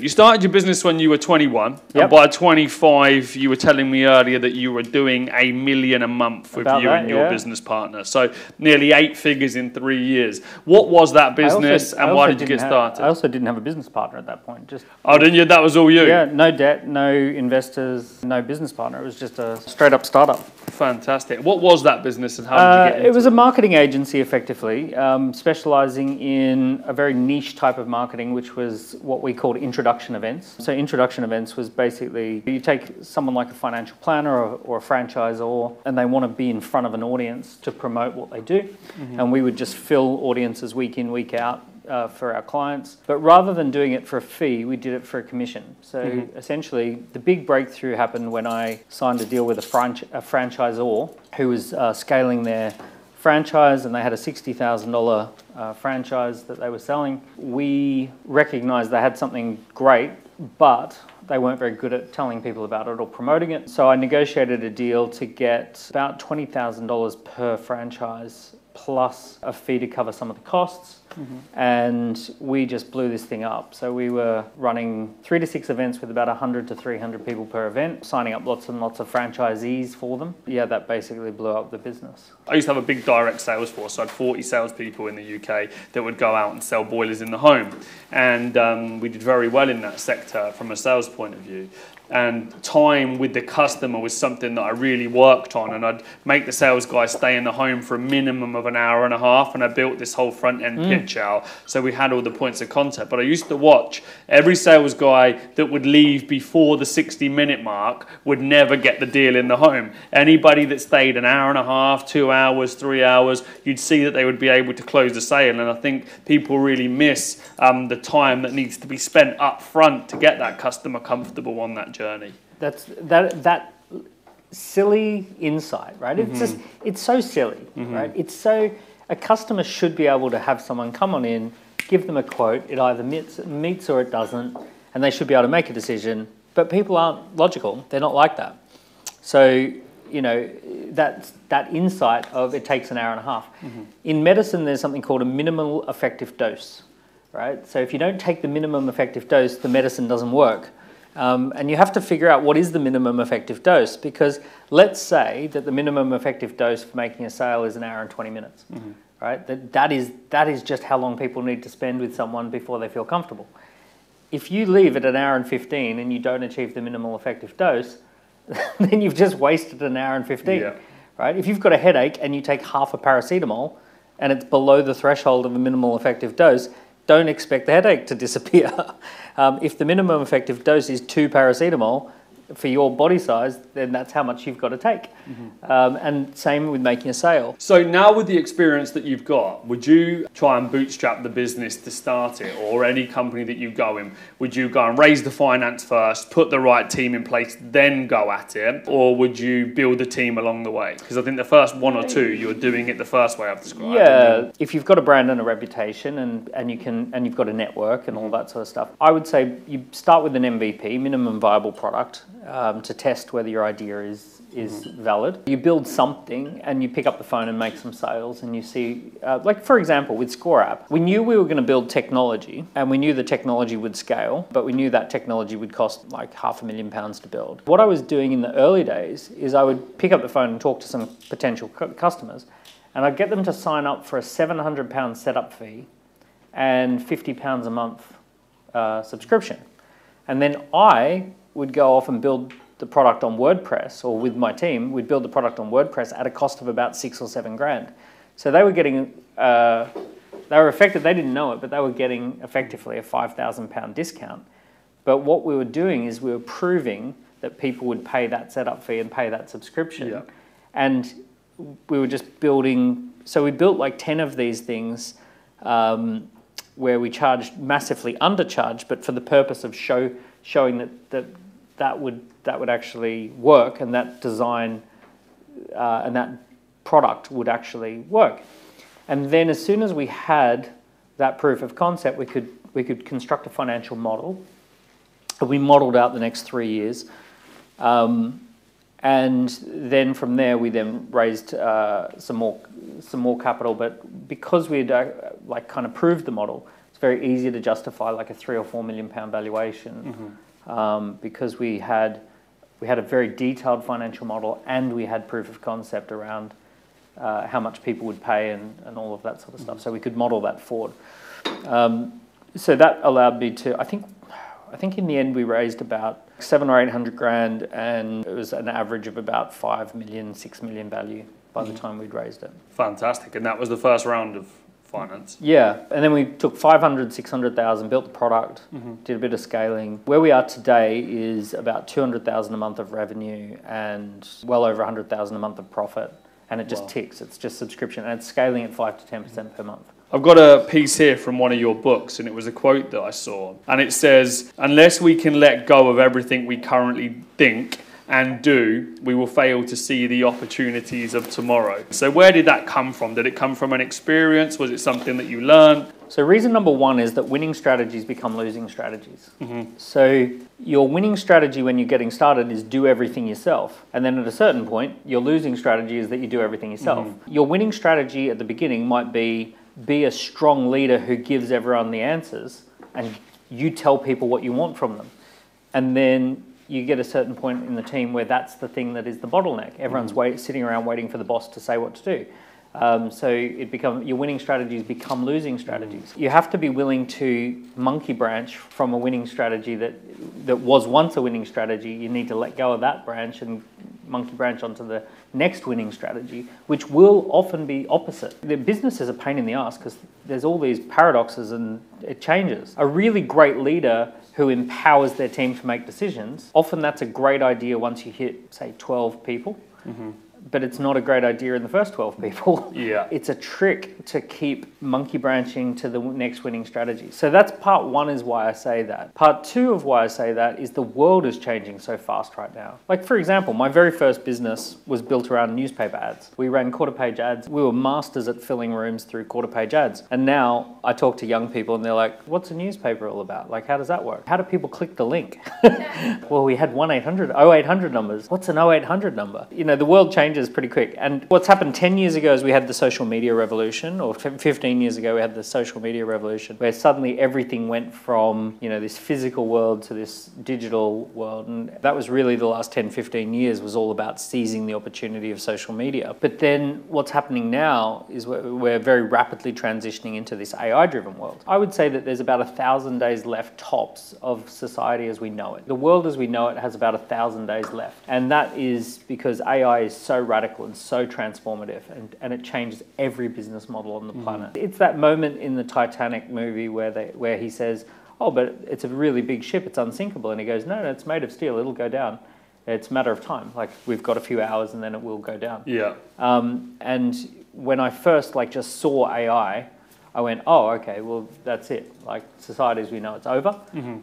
You started your business when you were 21, and by 25, you were telling me earlier that you were doing a million a month with About you that, and your yeah. business partner. So nearly eight figures in three years. What was that also- business, I and why did you get have- started? I also didn't have a business partner at that point. Just oh, didn't you? That was all you. yeah, no debt, no investors, no business partner. It was just a straight up startup. Fantastic. What was that business, and how did Uh, you get into it was a marketing agency, effectively, um, specializing in a very niche type of marketing, which was what we called introduction events. So, introduction events was basically you take someone like a financial planner or, or a franchisor, and they want to be in front of an audience to promote what they do, and we would just fill audiences week in, week out. Uh, for our clients, but rather than doing it for a fee, we did it for a commission. So essentially, the big breakthrough happened when I signed a deal with a, franch- a franchisor who was uh, scaling their franchise and they had a $60,000 uh, franchise that they were selling. We recognized they had something great, but they weren't very good at telling people about it or promoting it. So I negotiated a deal to get about $20,000 per franchise plus a fee to cover some of the costs. And we just blew this thing up. So we were running three to six events with about 100 to 300 people per event, signing up lots and lots of franchisees for them. Yeah, that basically blew up the business. I used to have a big direct sales force. So I had 40 salespeople in the UK that would go out and sell boilers in the home. And um, we did very well in that sector from a sales point of view. And time with the customer was something that I really worked on. And I'd make the sales guy stay in the home for a minimum of an hour and a half. And I built this whole front end pitch out. So we had all the points of contact. But I used to watch every sales guy that would leave before the 60 minute mark would never get the deal in the home. Anybody that stayed an hour and a half, two hours, three hours, you'd see that they would be able to close the sale. And I think people really miss um, the time that needs to be spent up front to get that customer comfortable on that journey. That's that that silly insight, right? It's mm-hmm. just it's so silly, mm-hmm. right? It's so a customer should be able to have someone come on in, give them a quote, it either meets, meets or it doesn't, and they should be able to make a decision. But people aren't logical; they're not like that. So you know that that insight of it takes an hour and a half. Mm-hmm. In medicine, there's something called a minimal effective dose, right? So if you don't take the minimum effective dose, the medicine doesn't work. Um, and you have to figure out what is the minimum effective dose because let's say that the minimum effective dose for making a sale is an hour and 20 minutes, right? That, that, is, that is just how long people need to spend with someone before they feel comfortable. If you leave at an hour and 15 and you don't achieve the minimal effective dose, then you've just wasted an hour and 15, Yeah. right? If you've got a headache and you take half a paracetamol and it's below the threshold of a minimal effective dose, don't expect the headache to disappear. um, if the minimum effective dose is two paracetamol for your body size, then that's how much you've got to take. Um, and same with making a sale. So now with the experience that you've got, would you try and bootstrap the business to start it or any company that you go in? Would you go and raise the finance first, put the right team in place, then go at it? Or would you build a team along the way? Because I think the first one or two, you're doing it the first way I've described. Yeah, if you've got a brand and a reputation, and, and you can and you've got a network and all that sort of stuff, I would say you start with an MVP, minimum viable product, um, to test whether your idea is is valid. You build something and you pick up the phone and make some sales, and you see, uh, like for example, with ScoreApp, we knew we were going to build technology, and we knew the technology would scale, but we knew that technology would cost like half a million pounds to build. What I was doing in the early days is I would pick up the phone and talk to some potential cu- customers and I'd get them to sign up for a £700 setup fee and £50 a month uh, subscription. And then I would go off and build the product on WordPress, or with my team, we'd build the product on WordPress at a cost of about six or seven grand. So they were getting, uh, they were affected, they didn't know it, but they were getting effectively a £5,000 discount. But what we were doing is we were proving that people would pay that setup fee and pay that subscription. Yeah. And we were just building, so we built like 10 of these things um, where we charged massively undercharged, but for the purpose of show, showing that, that that, would, that would actually work and that design uh, and that product would actually work. And then as soon as we had that proof of concept, we could, we could construct a financial model. We modeled out the next three years. Um, and then from there, we then raised uh, some more some more capital. But because we'd uh, like kind of proved the model, it's very easy to justify like a three or four million pound valuation um, because we had we had a very detailed financial model and we had proof of concept around uh, how much people would pay and, and all of that sort of stuff. So we could model that forward. Um, so that allowed me to, I think, I think in the end we raised about seven or eight hundred grand, and it was an average of about five million, six million value by the time we'd raised it. Fantastic. And that was the first round of finance. Yeah, and then we took 500, 600,000, built the product, mm-hmm. did a bit of scaling. Where we are today is about 200,000 a month of revenue and well over 100,000 a month of profit. And it just Wow. ticks. It's just subscription and it's scaling at 5 to 10% per month. I've got a piece here from one of your books, and it was a quote that I saw. And it says, Unless we can let go of everything we currently think and do, we will fail to see the opportunities of tomorrow. So, where did that come from? Did it come from an experience? Was it something that you learned? So, reason number one is that winning strategies become losing strategies. Mm-hmm. So, your winning strategy when you're getting started is do everything yourself. And then at a certain point, your losing strategy is that you do everything yourself. Mm-hmm. Your winning strategy at the beginning might be be a strong leader who gives everyone the answers and you tell people what you want from them. And then you get a certain point in the team where that's the thing that is the bottleneck. Everyone's mm. wait, sitting around waiting for the boss to say what to do. Um, so it become your winning strategies become losing strategies. You have to be willing to monkey branch from a winning strategy that that was once a winning strategy. You need to let go of that branch and monkey branch onto the next winning strategy, which will often be opposite. The business is a pain in the ass because there's all these paradoxes and it changes. A really great leader who empowers their team to make decisions, often that's a great idea once you hit, say, 12 people. But it's not a great idea in the first 12 people. Yeah. It's a trick to keep monkey branching to the next winning strategy. So that's part one, is why I say that. Part two of why I say that is the world is changing so fast right now. Like, for example, my very first business was built around newspaper ads. We ran quarter page ads. We were masters at filling rooms through quarter page ads. And now I talk to young people and they're like, what's a newspaper all about? Like, how does that work? How do people click the link? well, we had 1 800, 0800 numbers. What's an 0800 number? You know, the world changes pretty quick. And what's happened 10 years ago is we had the social media revolution, or 15 years ago we had the social media revolution, where suddenly everything went from, you know, this physical world to this digital world. And that was really the last 10, 15 years was all about seizing the opportunity of social media. But then what's happening now is we're, we're very rapidly transitioning into this AI driven world. I would say that there's about a thousand days left tops of society as we know it. The world as we know it has about a thousand days left. And that is because AI is so radical and so transformative and, and it changes every business model on the planet. It's that moment in the Titanic movie where they where he says, Oh, but it's a really big ship, it's unsinkable. And he goes, No, no, it's made of steel, it'll go down. It's a matter of time. Like we've got a few hours and then it will go down. Yeah. Um, and when I first like just saw AI, I went, oh, okay, well that's it. Like society as we know, it's over,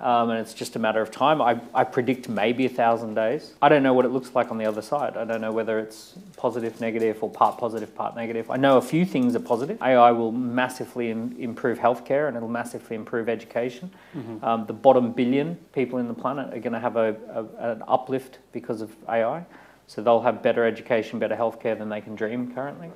um, and it's just a matter of time. I, I predict maybe a thousand days. I don't know what it looks like on the other side. I don't know whether it's positive, negative, or part positive, part negative. I know a few things are positive. AI will massively Im- improve healthcare and it'll massively improve education. Um, the bottom billion people in the planet are going to have a, a, an uplift because of AI. So they'll have better education, better healthcare than they can dream currently.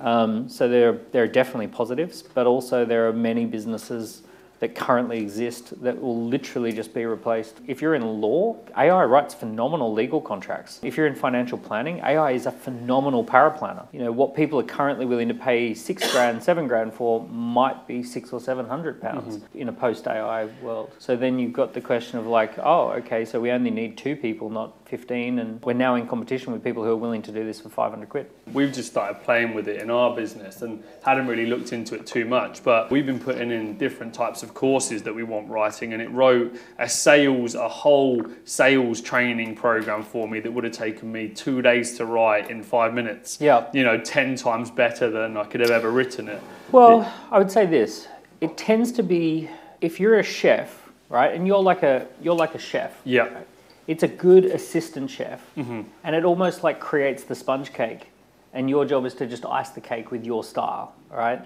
Um, so there, there are definitely positives, but also there are many businesses that currently exist that will literally just be replaced. If you're in law, AI writes phenomenal legal contracts. If you're in financial planning, AI is a phenomenal paraplanner. You know, what people are currently willing to pay six grand, seven grand for might be six or seven hundred pounds in a post AI world. So then you've got the question of like, oh, okay, so we only need two people, not 15, and we're now in competition with people who are willing to do this for 500 quid. We've just started playing with it in our business and hadn't really looked into it too much. But we've been putting in different types of courses that we want writing, and it wrote a sales, a whole sales training program for me that would have taken me two days to write in five minutes. Yeah. You know, 10 times better than I could have ever written it. Well, I would say this. It tends to be if you're a chef, right, and you're like a you're like a chef. Yeah. It's a good assistant chef, mm-hmm. and it almost like creates the sponge cake, and your job is to just ice the cake with your style, right?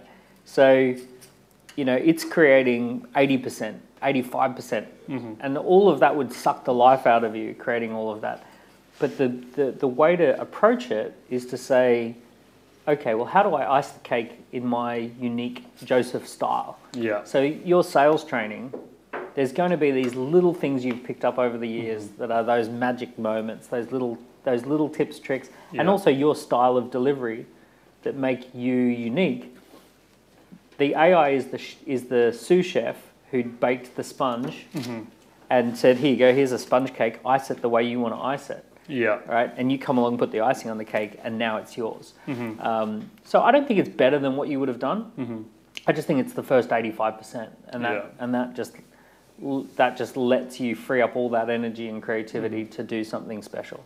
So, you know, it's creating eighty percent, eighty-five percent, mm-hmm. and all of that would suck the life out of you, creating all of that. But the, the, the way to approach it is to say, okay, well, how do I ice the cake in my unique Joseph style? Yeah. So your sales training, there's going to be these little things you've picked up over the years Mm-hmm. that are those magic moments, those little those little tips, tricks, and also your style of delivery that make you unique. The AI is the sh- is the sous chef who baked the sponge Mm-hmm. and said, "Here you go. Here's a sponge cake. Ice it the way you want to ice it." Yeah. right? And you come along, and put the icing on the cake, and now it's yours. Um, so I don't think it's better than what you would have done. I just think it's the first eighty-five percent, and that Yeah. and that just that just lets you free up all that energy and creativity to do something special.